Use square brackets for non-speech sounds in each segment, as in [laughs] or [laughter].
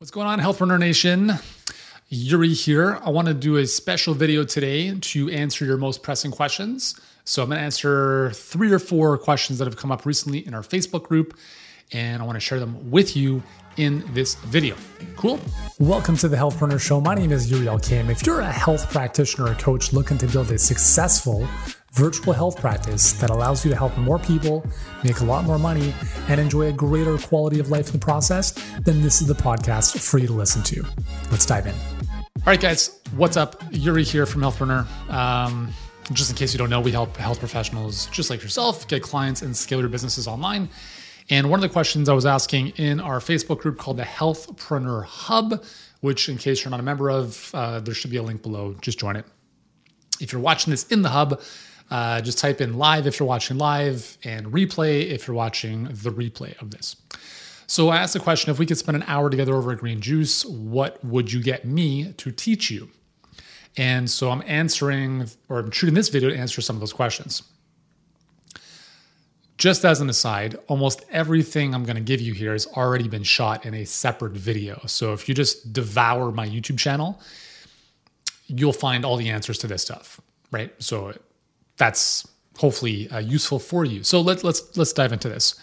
What's going on, Healthpreneur Nation? Yuri here. I want to do a special video today to answer your most pressing questions. So, I'm going to answer three or four questions that have come up recently in our Facebook group, and I want to share them with you in this video. Cool? Welcome to the Healthpreneur Show. My name is Yuri Elkaim. If you're a health practitioner or coach looking to build a successful virtual health practice that allows you to help more people, make a lot more money, and enjoy a greater quality of life in the process, then this is the podcast for you to listen to. Let's dive in. All right, guys, what's up? Yuri here from Healthpreneur. Um, just in case you don't know, we help health professionals just like yourself get clients and scale your businesses online. And one of the questions I was asking in our Facebook group called the Healthpreneur Hub, which, in case you're not a member of, uh, there should be a link below. Just join it. If you're watching this in the hub, uh, just type in live if you're watching live and replay if you're watching the replay of this. So I asked the question if we could spend an hour together over a green juice, what would you get me to teach you? And so I'm answering, or I'm shooting this video to answer some of those questions. Just as an aside, almost everything I'm going to give you here has already been shot in a separate video. So if you just devour my YouTube channel, you'll find all the answers to this stuff, right? So that's hopefully uh, useful for you. So let, let's let's dive into this.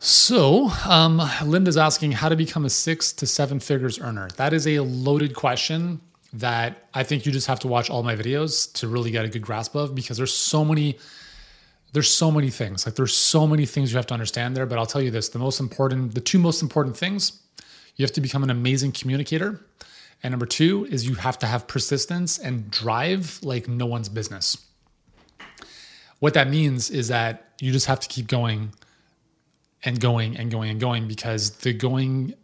So, um, Linda's asking how to become a six to seven figures earner. That is a loaded question that I think you just have to watch all my videos to really get a good grasp of because there's so many there's so many things. Like there's so many things you have to understand there, but I'll tell you this, the most important the two most important things, you have to become an amazing communicator and number two is you have to have persistence and drive like no one's business. What that means is that you just have to keep going and going and going and going because the going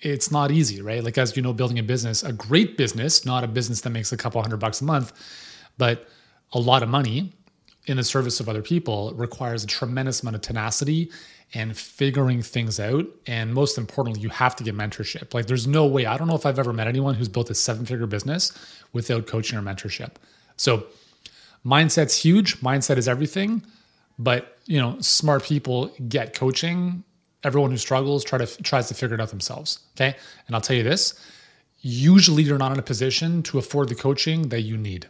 it's not easy, right? Like as you know, building a business, a great business, not a business that makes a couple hundred bucks a month, but a lot of money in the service of other people requires a tremendous amount of tenacity and figuring things out. And most importantly, you have to get mentorship. Like, there's no way, I don't know if I've ever met anyone who's built a seven figure business without coaching or mentorship. So, mindset's huge. Mindset is everything. But, you know, smart people get coaching. Everyone who struggles try to tries to figure it out themselves. Okay. And I'll tell you this usually you're not in a position to afford the coaching that you need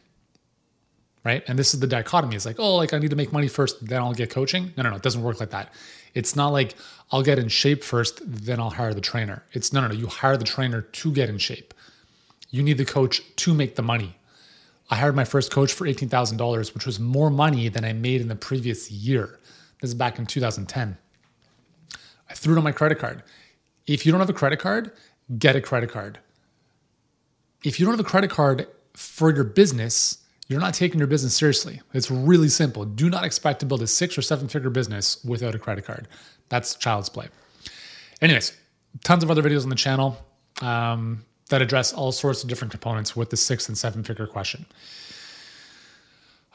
right? And this is the dichotomy. It's like, oh, like I need to make money first, then I'll get coaching. No, no, no, it doesn't work like that. It's not like I'll get in shape first, then I'll hire the trainer. It's no, no, no. You hire the trainer to get in shape. You need the coach to make the money. I hired my first coach for $18,000, which was more money than I made in the previous year. This is back in 2010. I threw it on my credit card. If you don't have a credit card, get a credit card. If you don't have a credit card for your business, you're not taking your business seriously. It's really simple. Do not expect to build a six or seven figure business without a credit card. That's child's play. Anyways, tons of other videos on the channel um, that address all sorts of different components with the six and seven figure question.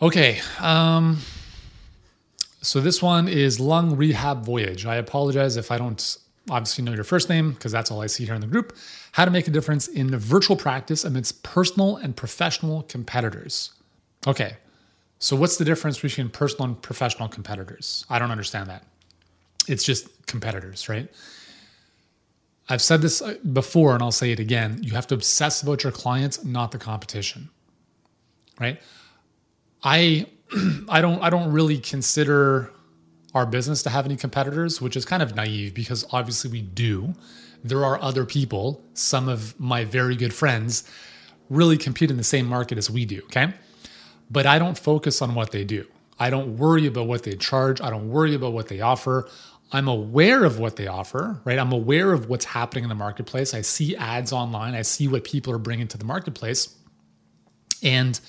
Okay. Um, so this one is lung rehab voyage. I apologize if I don't obviously know your first name because that's all I see here in the group. How to make a difference in virtual practice amidst personal and professional competitors. Okay. So what's the difference between personal and professional competitors? I don't understand that. It's just competitors, right? I've said this uh, before and I'll say it again. You have to obsess about your clients, not the competition. Right? I [clears throat] I don't I don't really consider our business to have any competitors, which is kind of naive because obviously we do. There are other people, some of my very good friends really compete in the same market as we do, okay? But I don't focus on what they do. I don't worry about what they charge. I don't worry about what they offer. I'm aware of what they offer, right? I'm aware of what's happening in the marketplace. I see ads online. I see what people are bringing to the marketplace. And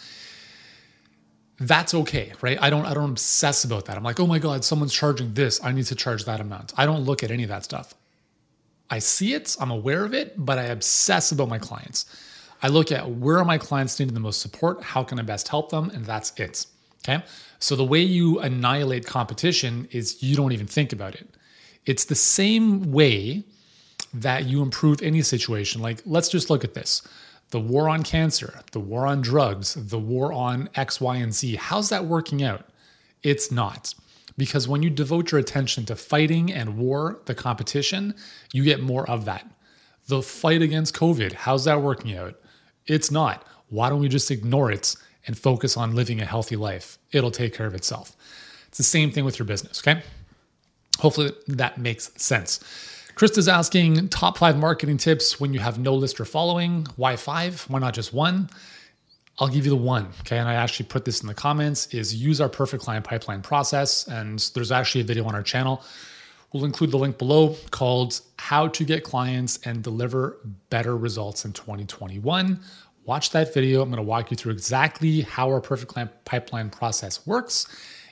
that's okay, right? I don't I don't obsess about that. I'm like, "Oh my god, someone's charging this. I need to charge that amount." I don't look at any of that stuff. I see it, I'm aware of it, but I obsess about my clients. I look at where my clients needing the most support? How can I best help them? And that's it. Okay. So the way you annihilate competition is you don't even think about it. It's the same way that you improve any situation. Like, let's just look at this the war on cancer, the war on drugs, the war on X, Y, and Z. How's that working out? It's not. Because when you devote your attention to fighting and war, the competition, you get more of that. The fight against COVID, how's that working out? It's not. Why don't we just ignore it and focus on living a healthy life? It'll take care of itself. It's the same thing with your business, okay? Hopefully that makes sense. Krista's asking top five marketing tips when you have no list or following. Why five? Why not just one? I'll give you the one. Okay. And I actually put this in the comments is use our perfect client pipeline process. And there's actually a video on our channel. We'll include the link below called How to Get Clients and Deliver Better Results in 2021. Watch that video. I'm going to walk you through exactly how our perfect client pipeline process works.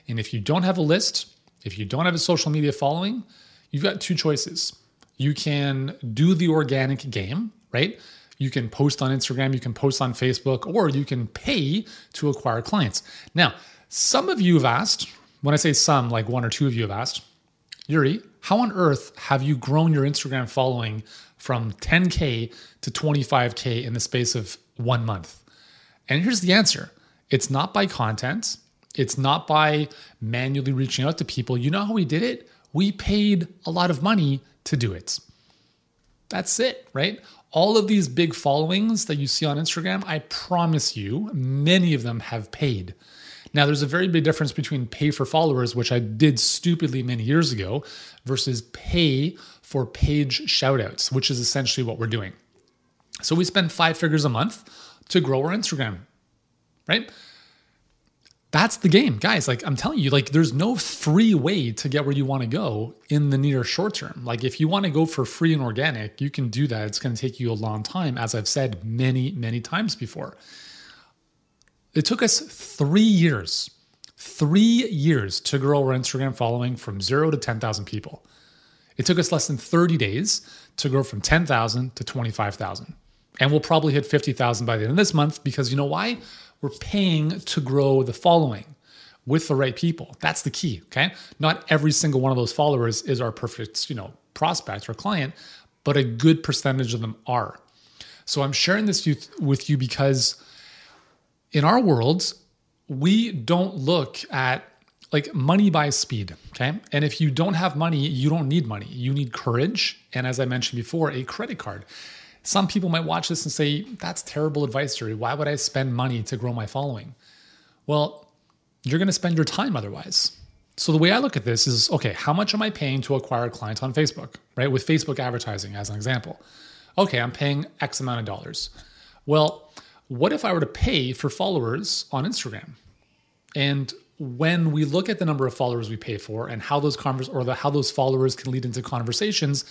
And if you don't have a list, if you don't have a social media following, you've got two choices. You can do the organic game, right? You can post on Instagram, you can post on Facebook, or you can pay to acquire clients. Now, some of you have asked, when I say some, like one or two of you have asked, Yuri, how on earth have you grown your Instagram following from 10K to 25K in the space of one month? And here's the answer it's not by content, it's not by manually reaching out to people. You know how we did it? We paid a lot of money to do it. That's it, right? all of these big followings that you see on Instagram, I promise you, many of them have paid. Now, there's a very big difference between pay for followers, which I did stupidly many years ago, versus pay for page shoutouts, which is essentially what we're doing. So we spend five figures a month to grow our Instagram, right? that's the game guys like i'm telling you like there's no free way to get where you want to go in the near short term like if you want to go for free and organic you can do that it's going to take you a long time as i've said many many times before it took us three years three years to grow our instagram following from zero to 10000 people it took us less than 30 days to grow from 10000 to 25000 and we'll probably hit 50000 by the end of this month because you know why we're paying to grow the following with the right people. That's the key, okay? Not every single one of those followers is our perfect, you know, prospect or client, but a good percentage of them are. So I'm sharing this with you because in our world, we don't look at like money buys speed, okay? And if you don't have money, you don't need money. You need courage and as I mentioned before, a credit card. Some people might watch this and say, that's terrible advice, Yuri. Why would I spend money to grow my following? Well, you're going to spend your time otherwise. So the way I look at this is okay, how much am I paying to acquire a client on Facebook, right? With Facebook advertising as an example. Okay, I'm paying X amount of dollars. Well, what if I were to pay for followers on Instagram? And when we look at the number of followers we pay for and how those convers or the, how those followers can lead into conversations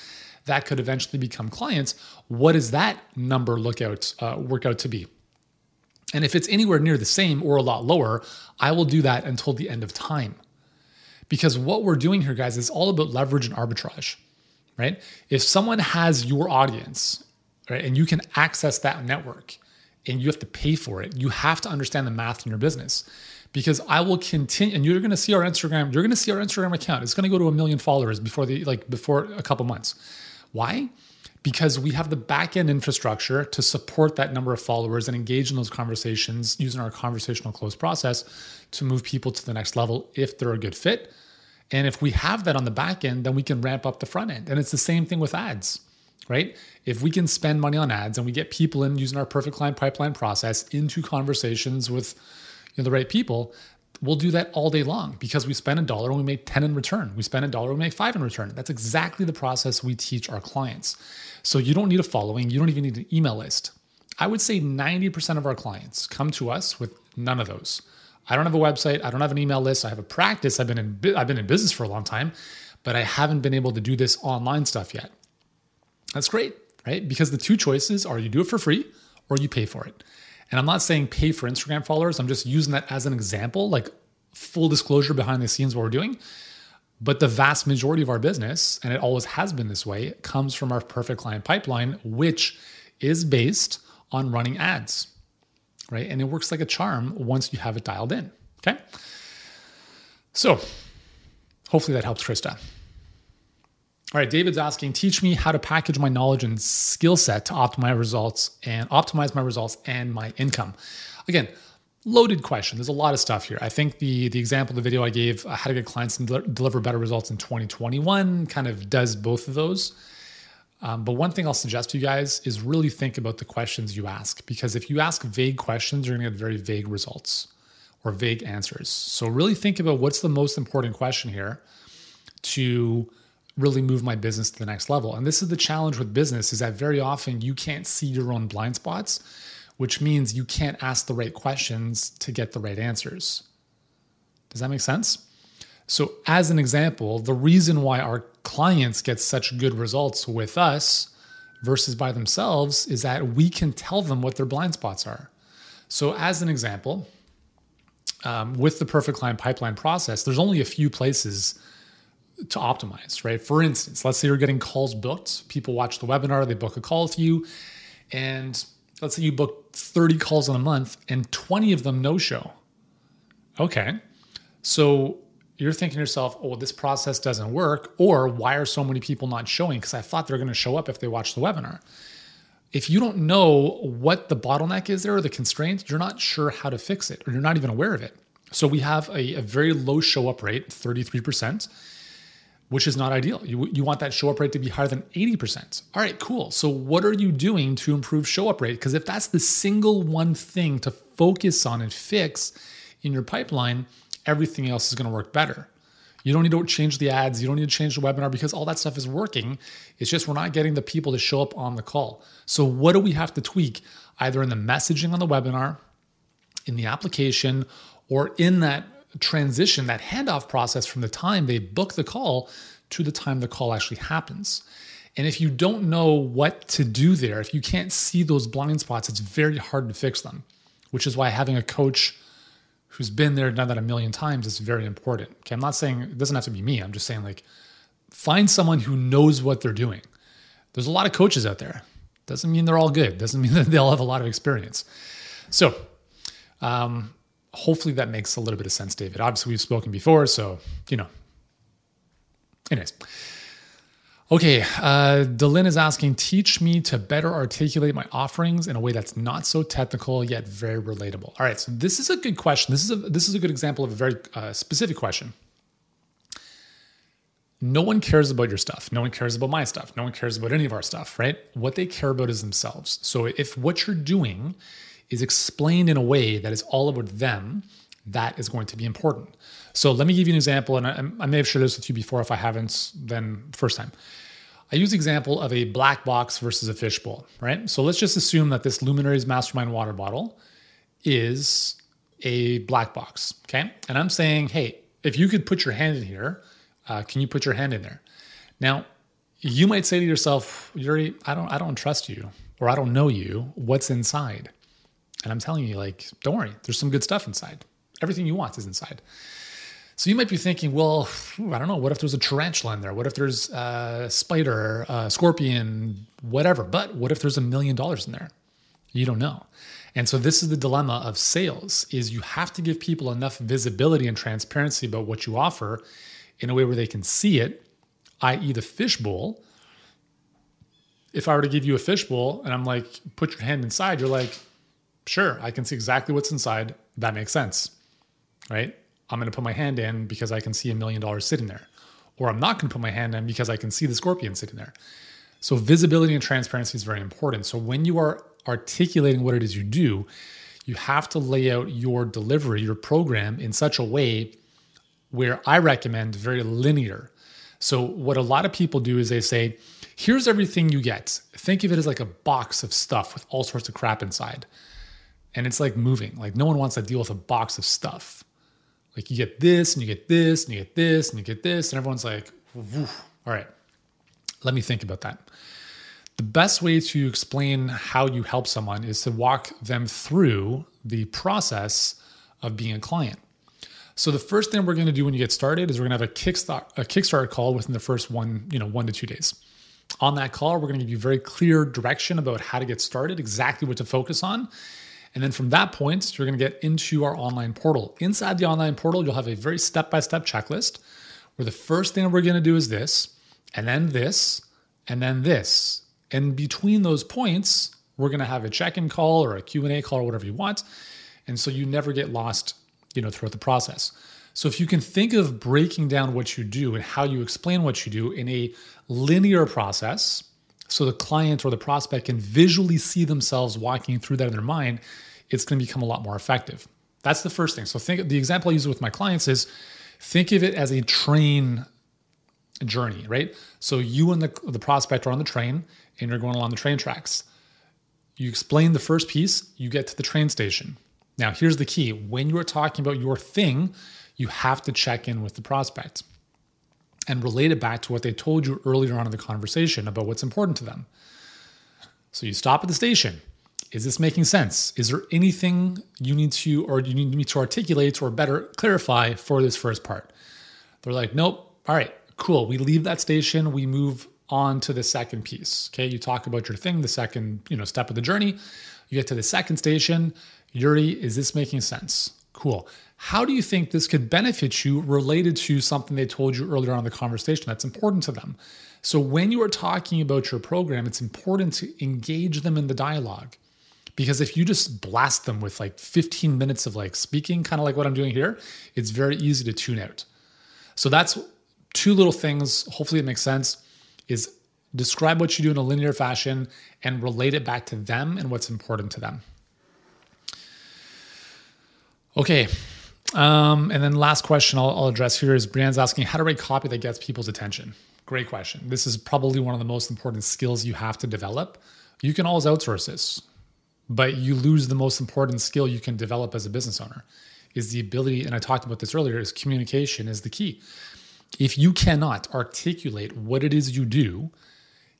that could eventually become clients, what does that number look out uh, work out to be? And if it's anywhere near the same or a lot lower, I will do that until the end of time. Because what we're doing here, guys, is all about leverage and arbitrage, right? If someone has your audience, right, and you can access that network and you have to pay for it, you have to understand the math in your business because I will continue and you're going to see our Instagram, you're going to see our Instagram account. It's going to go to a million followers before the like before a couple months. Why? Because we have the back end infrastructure to support that number of followers and engage in those conversations using our conversational close process to move people to the next level if they're a good fit. And if we have that on the back end, then we can ramp up the front end. And it's the same thing with ads, right? If we can spend money on ads and we get people in using our perfect client pipeline process into conversations with you know, the right people, we'll do that all day long because we spend a dollar and we make 10 in return. We spend a dollar and we make five in return. That's exactly the process we teach our clients. So you don't need a following, you don't even need an email list. I would say 90% of our clients come to us with none of those. I don't have a website, I don't have an email list, I have a practice. I've been in I've been in business for a long time, but I haven't been able to do this online stuff yet. That's great, right? Because the two choices are you do it for free or you pay for it. And I'm not saying pay for Instagram followers, I'm just using that as an example, like full disclosure behind the scenes what we're doing. But the vast majority of our business, and it always has been this way, comes from our perfect client pipeline, which is based on running ads, right? And it works like a charm once you have it dialed in, okay? So hopefully that helps Krista. All right, David's asking, teach me how to package my knowledge and skill set to optimize results and optimize my results and my income. Again, loaded question. There's a lot of stuff here. I think the the example, the video I gave, uh, how to get clients and deliver better results in 2021, kind of does both of those. Um, but one thing I'll suggest to you guys is really think about the questions you ask because if you ask vague questions, you're going to get very vague results or vague answers. So really think about what's the most important question here to really move my business to the next level. And this is the challenge with business is that very often you can't see your own blind spots, which means you can't ask the right questions to get the right answers. Does that make sense? So, as an example, the reason why our clients get such good results with us versus by themselves is that we can tell them what their blind spots are. So, as an example, um, with the perfect client pipeline process, there's only a few places to optimize, right? For instance, let's say you're getting calls booked. People watch the webinar, they book a call with you, and let's say you book 30 calls in a month and 20 of them no show. Okay. So you're thinking to yourself, oh, this process doesn't work, or why are so many people not showing? Because I thought they're going to show up if they watch the webinar. If you don't know what the bottleneck is there or the constraint, you're not sure how to fix it, or you're not even aware of it. So we have a, a very low show up rate, 33%, which is not ideal. You, you want that show up rate to be higher than 80%. All right, cool. So what are you doing to improve show up rate? Because if that's the single one thing to focus on and fix in your pipeline, everything else is going to work better. You don't need to change the ads. You don't need to change the webinar because all that stuff is working. It's just we're not getting the people to show up on the call. So, what do we have to tweak either in the messaging on the webinar, in the application, or in that transition, that handoff process from the time they book the call to the time the call actually happens? And if you don't know what to do there, if you can't see those blind spots, it's very hard to fix them, which is why having a coach who's been there, done that a million times is very important. Okay, I'm not saying it doesn't have to be me. I'm just saying like find someone who knows what they're doing. There's a lot of coaches out there. Doesn't mean they're all good. Doesn't mean [laughs] that they all have a lot of experience. So, um, hopefully that makes a little bit of sense, David. Obviously, we've spoken before, so you know. Anyways, Okay, uh, Delin is asking, teach me to better articulate my offerings in a way that's not so technical yet very relatable. All right, so this is a good question. This is a this is a good example of a very uh, specific question. No one cares about your stuff. No one cares about my stuff. No one cares about any of our stuff, right? What they care about is themselves. So if what you're doing is explained in a way that is all about them, that is going to be important. So let me give you an example, and I, I may have shared this with you before. If I haven't, then first time. I use the example of a black box versus a fishbowl, right? So let's just assume that this Luminaries Mastermind water bottle is a black box, okay? And I'm saying, hey, if you could put your hand in here, uh, can you put your hand in there? Now, you might say to yourself, Yuri, I don't, I don't trust you, or I don't know you. What's inside? And I'm telling you, like, don't worry, there's some good stuff inside. Everything you want is inside. So you might be thinking, well, I don't know. What if there's a tarantula in there? What if there's a spider, a scorpion, whatever? But what if there's a million dollars in there? You don't know. And so this is the dilemma of sales is you have to give people enough visibility and transparency about what you offer in a way where they can see it, i.e. the fishbowl. If I were to give you a fishbowl and I'm like, put your hand inside, you're like, sure, I can see exactly what's inside. That makes sense. Right? I'm going to put my hand in because I can see a million dollars sitting there. Or I'm not going to put my hand in because I can see the scorpion sitting there. So, visibility and transparency is very important. So, when you are articulating what it is you do, you have to lay out your delivery, your program in such a way where I recommend very linear. So, what a lot of people do is they say, Here's everything you get. Think of it as like a box of stuff with all sorts of crap inside. And it's like moving. Like, no one wants to deal with a box of stuff. Like you get this and you get this and you get this and you get this, and everyone's like, all right, let me think about that. The best way to explain how you help someone is to walk them through the process of being a client. So the first thing we're going to do when you get started is we're going to have a kickstart a Kickstarter call within the first one, you know, one to two days. On that call, we're going to give you very clear direction about how to get started, exactly what to focus on, and then from that point, you're going to get into our online portal. Inside the online portal, you'll have a very step by step checklist where the first thing we're going to do is this, and then this, and then this. And between those points, we're going to have a check-in call or a Q&A call or whatever you want. And so you never get lost, you know, throughout the process. So if you can think of breaking down what you do and how you explain what you do in a linear process, so the client or the prospect can visually see themselves walking through that in their mind, it's going to become a lot more effective. That's the first thing. So think the example I use with my clients is think of it as a train journey, right? So you and the, the prospect are on the train and you're going along the train tracks. You explain the first piece, you get to the train station. Now, here's the key when you're talking about your thing, you have to check in with the prospect and relate it back to what they told you earlier on in the conversation about what's important to them. So you stop at the station. Is this making sense? Is there anything you need to or you need me to articulate or better clarify for this first part? They're like, nope. All right, cool. We leave that station, we move on to the second piece. Okay, you talk about your thing, the second, you know, step of the journey. You get to the second station. Yuri, is this making sense? Cool. How do you think this could benefit you related to something they told you earlier on in the conversation that's important to them? So, when you are talking about your program, it's important to engage them in the dialogue. Because if you just blast them with like 15 minutes of like speaking, kind of like what I'm doing here, it's very easy to tune out. So, that's two little things. Hopefully, it makes sense. Is describe what you do in a linear fashion and relate it back to them and what's important to them. Okay. Um, and then last question I'll, I'll address here is Brianne's asking how to write copy that gets people's attention. Great question. This is probably one of the most important skills you have to develop. You can always outsource this, but you lose the most important skill you can develop as a business owner is the ability, and I talked about this earlier, is communication is the key. If you cannot articulate what it is you do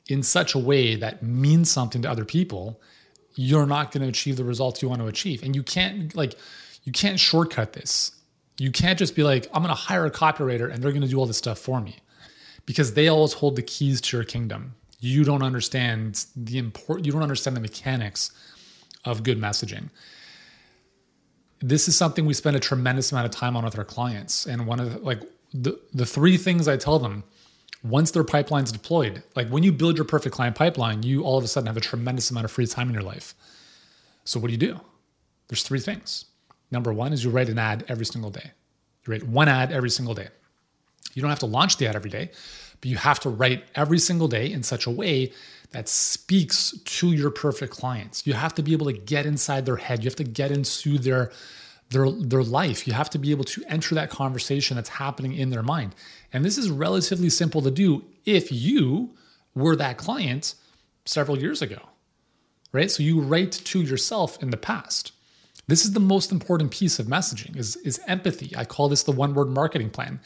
in such a way that means something to other people, you're not going to achieve the results you want to achieve. And you can't like you can't shortcut this. You can't just be like, I'm going to hire a copywriter and they're going to do all this stuff for me because they always hold the keys to your kingdom. You don't understand the import, you don't understand the mechanics of good messaging. This is something we spend a tremendous amount of time on with our clients. And one of the, like the, the three things I tell them once their pipeline's deployed, like when you build your perfect client pipeline, you all of a sudden have a tremendous amount of free time in your life. So what do you do? There's three things. Number one is you write an ad every single day. You write one ad every single day. You don't have to launch the ad every day, but you have to write every single day in such a way that speaks to your perfect clients. You have to be able to get inside their head. You have to get into their their their life. You have to be able to enter that conversation that's happening in their mind. And this is relatively simple to do if you were that client several years ago. Right? So you write to yourself in the past. This is the most important piece of messaging is, is empathy. I call this the one word marketing plan.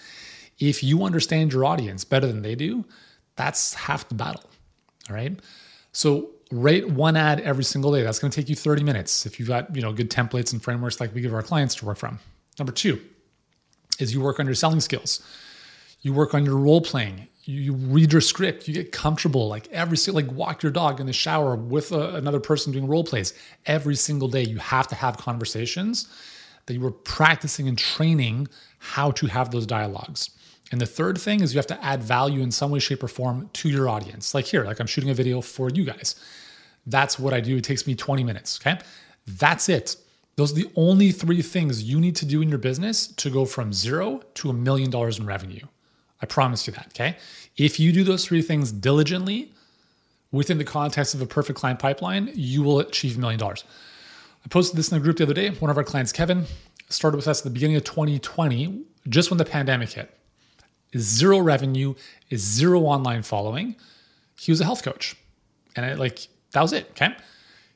If you understand your audience better than they do, that's half the battle. All right. So write one ad every single day. That's going to take you 30 minutes if you've got, you know, good templates and frameworks like we give our clients to work from. Number two is you work on your selling skills. You work on your role playing you read your script, you get comfortable. Like every like walk your dog in the shower with a, another person doing role plays every single day. You have to have conversations that you were practicing and training how to have those dialogues. And the third thing is you have to add value in some way, shape, or form to your audience. Like here, like I'm shooting a video for you guys. That's what I do. It takes me 20 minutes. Okay. That's it. Those are the only three things you need to do in your business to go from zero to a million dollars in revenue. I promise you that. Okay. If you do those three things diligently within the context of a perfect client pipeline, you will achieve a million dollars. I posted this in the group the other day. One of our clients, Kevin, started with us at the beginning of 2020, just when the pandemic hit. Zero revenue, zero online following. He was a health coach. And it, like that was it. Okay.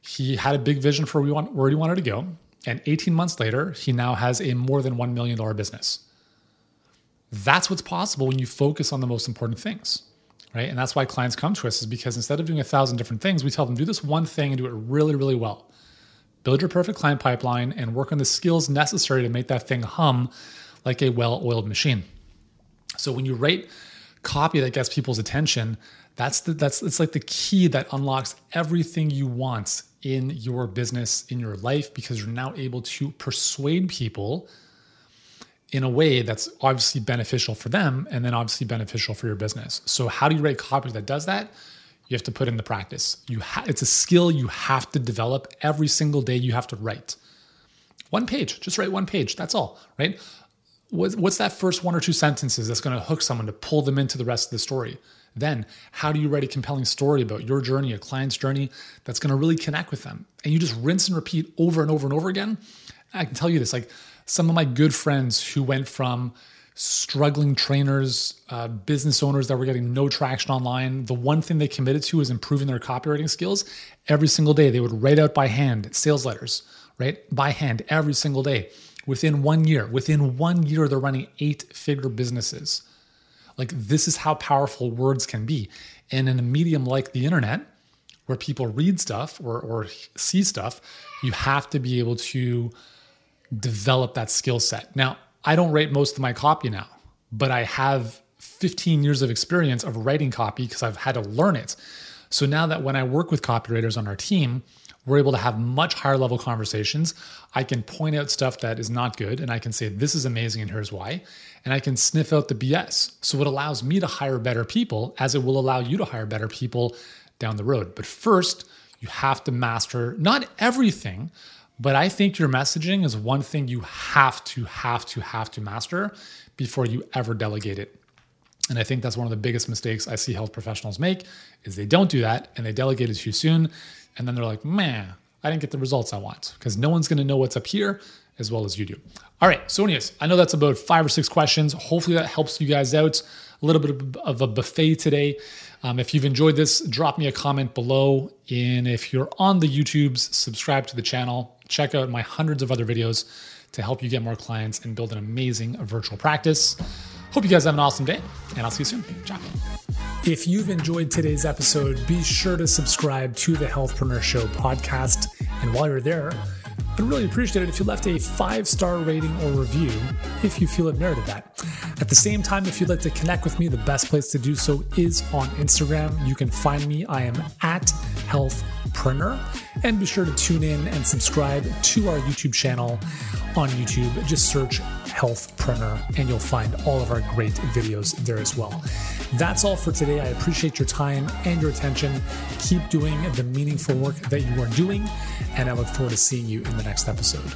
He had a big vision for where he wanted to go. And 18 months later, he now has a more than $1 million business. That's what's possible when you focus on the most important things, right? And that's why clients come to us is because instead of doing a thousand different things, we tell them do this one thing and do it really, really well. Build your perfect client pipeline and work on the skills necessary to make that thing hum like a well-oiled machine. So when you write copy that gets people's attention, that's the that's it's like the key that unlocks everything you want in your business, in your life, because you're now able to persuade people in a way that's obviously beneficial for them and then obviously beneficial for your business. So how do you write copy that does that? You have to put in the practice. You ha- it's a skill you have to develop every single day you have to write. One page, just write one page. That's all, right? What's that first one or two sentences that's going to hook someone to pull them into the rest of the story? Then, how do you write a compelling story about your journey, a client's journey that's going to really connect with them? And you just rinse and repeat over and over and over again. I can tell you this like some of my good friends who went from struggling trainers, uh, business owners that were getting no traction online. The one thing they committed to was improving their copywriting skills. Every single day, they would write out by hand sales letters, right? By hand every single day. Within one year, within one year, they're running eight figure businesses. Like, this is how powerful words can be. And in a medium like the internet, where people read stuff or, or see stuff, you have to be able to develop that skill set. Now, I don't write most of my copy now, but I have 15 years of experience of writing copy because I've had to learn it. So now that when I work with copywriters on our team, we're able to have much higher level conversations. I can point out stuff that is not good and I can say, this is amazing and here's why. And I can sniff out the BS. So it allows me to hire better people as it will allow you to hire better people down the road. But first, you have to master not everything, but I think your messaging is one thing you have to, have to, have to master before you ever delegate it. And I think that's one of the biggest mistakes I see health professionals make is they don't do that and they delegate it too soon. And then they're like, man, I didn't get the results I want because no one's going to know what's up here as well as you do. All right. So, anyways, I know that's about five or six questions. Hopefully, that helps you guys out. A little bit of a buffet today. Um, if you've enjoyed this, drop me a comment below. And if you're on the YouTubes, subscribe to the channel. Check out my hundreds of other videos to help you get more clients and build an amazing virtual practice. Hope you guys have an awesome day, and I'll see you soon. Ciao. If you've enjoyed today's episode, be sure to subscribe to the Healthpreneur Show podcast. And while you're there, I'd really appreciate it if you left a five star rating or review if you feel it merited that. At the same time, if you'd like to connect with me, the best place to do so is on Instagram. You can find me. I am at Healthpreneur. And be sure to tune in and subscribe to our YouTube channel on YouTube. Just search Healthpreneur and you'll find all of our great videos there as well. That's all for today. I appreciate your time and your attention. Keep doing the meaningful work that you are doing, and I look forward to seeing you in the next episode.